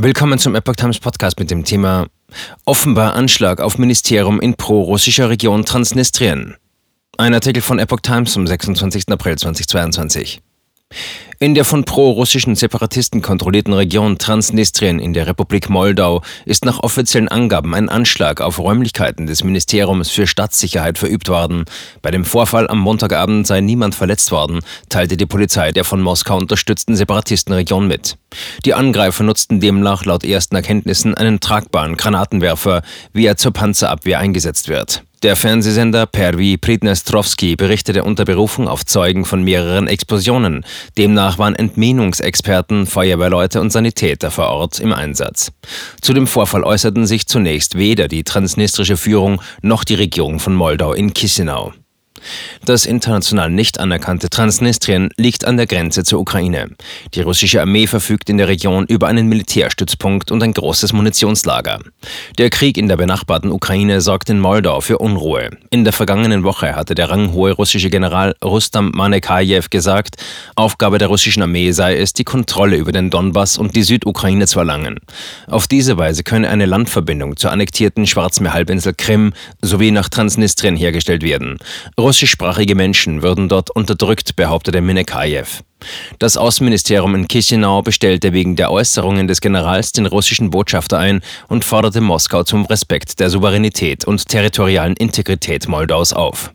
Willkommen zum Epoch Times Podcast mit dem Thema Offenbar Anschlag auf Ministerium in pro-russischer Region Transnistrien. Ein Artikel von Epoch Times vom 26. April 2022. In der von pro-russischen Separatisten kontrollierten Region Transnistrien in der Republik Moldau ist nach offiziellen Angaben ein Anschlag auf Räumlichkeiten des Ministeriums für Staatssicherheit verübt worden. Bei dem Vorfall am Montagabend sei niemand verletzt worden, teilte die Polizei der von Moskau unterstützten Separatistenregion mit. Die Angreifer nutzten demnach laut ersten Erkenntnissen einen tragbaren Granatenwerfer, wie er zur Panzerabwehr eingesetzt wird. Der Fernsehsender Pervi Pridnestrovski berichtete unter Berufung auf Zeugen von mehreren Explosionen. Demnach waren Entminungsexperten, Feuerwehrleute und Sanitäter vor Ort im Einsatz. Zu dem Vorfall äußerten sich zunächst weder die transnistrische Führung noch die Regierung von Moldau in Chisinau. Das international nicht anerkannte Transnistrien liegt an der Grenze zur Ukraine. Die russische Armee verfügt in der Region über einen Militärstützpunkt und ein großes Munitionslager. Der Krieg in der benachbarten Ukraine sorgt in Moldau für Unruhe. In der vergangenen Woche hatte der ranghohe russische General Rustam Manekajew gesagt, Aufgabe der russischen Armee sei es, die Kontrolle über den Donbass und die Südukraine zu erlangen. Auf diese Weise könne eine Landverbindung zur annektierten Schwarzmeerhalbinsel Krim sowie nach Transnistrien hergestellt werden. Russischsprachige Menschen würden dort unterdrückt, behauptete Minekajew. Das Außenministerium in Chisinau bestellte wegen der Äußerungen des Generals den russischen Botschafter ein und forderte Moskau zum Respekt der Souveränität und territorialen Integrität Moldaus auf.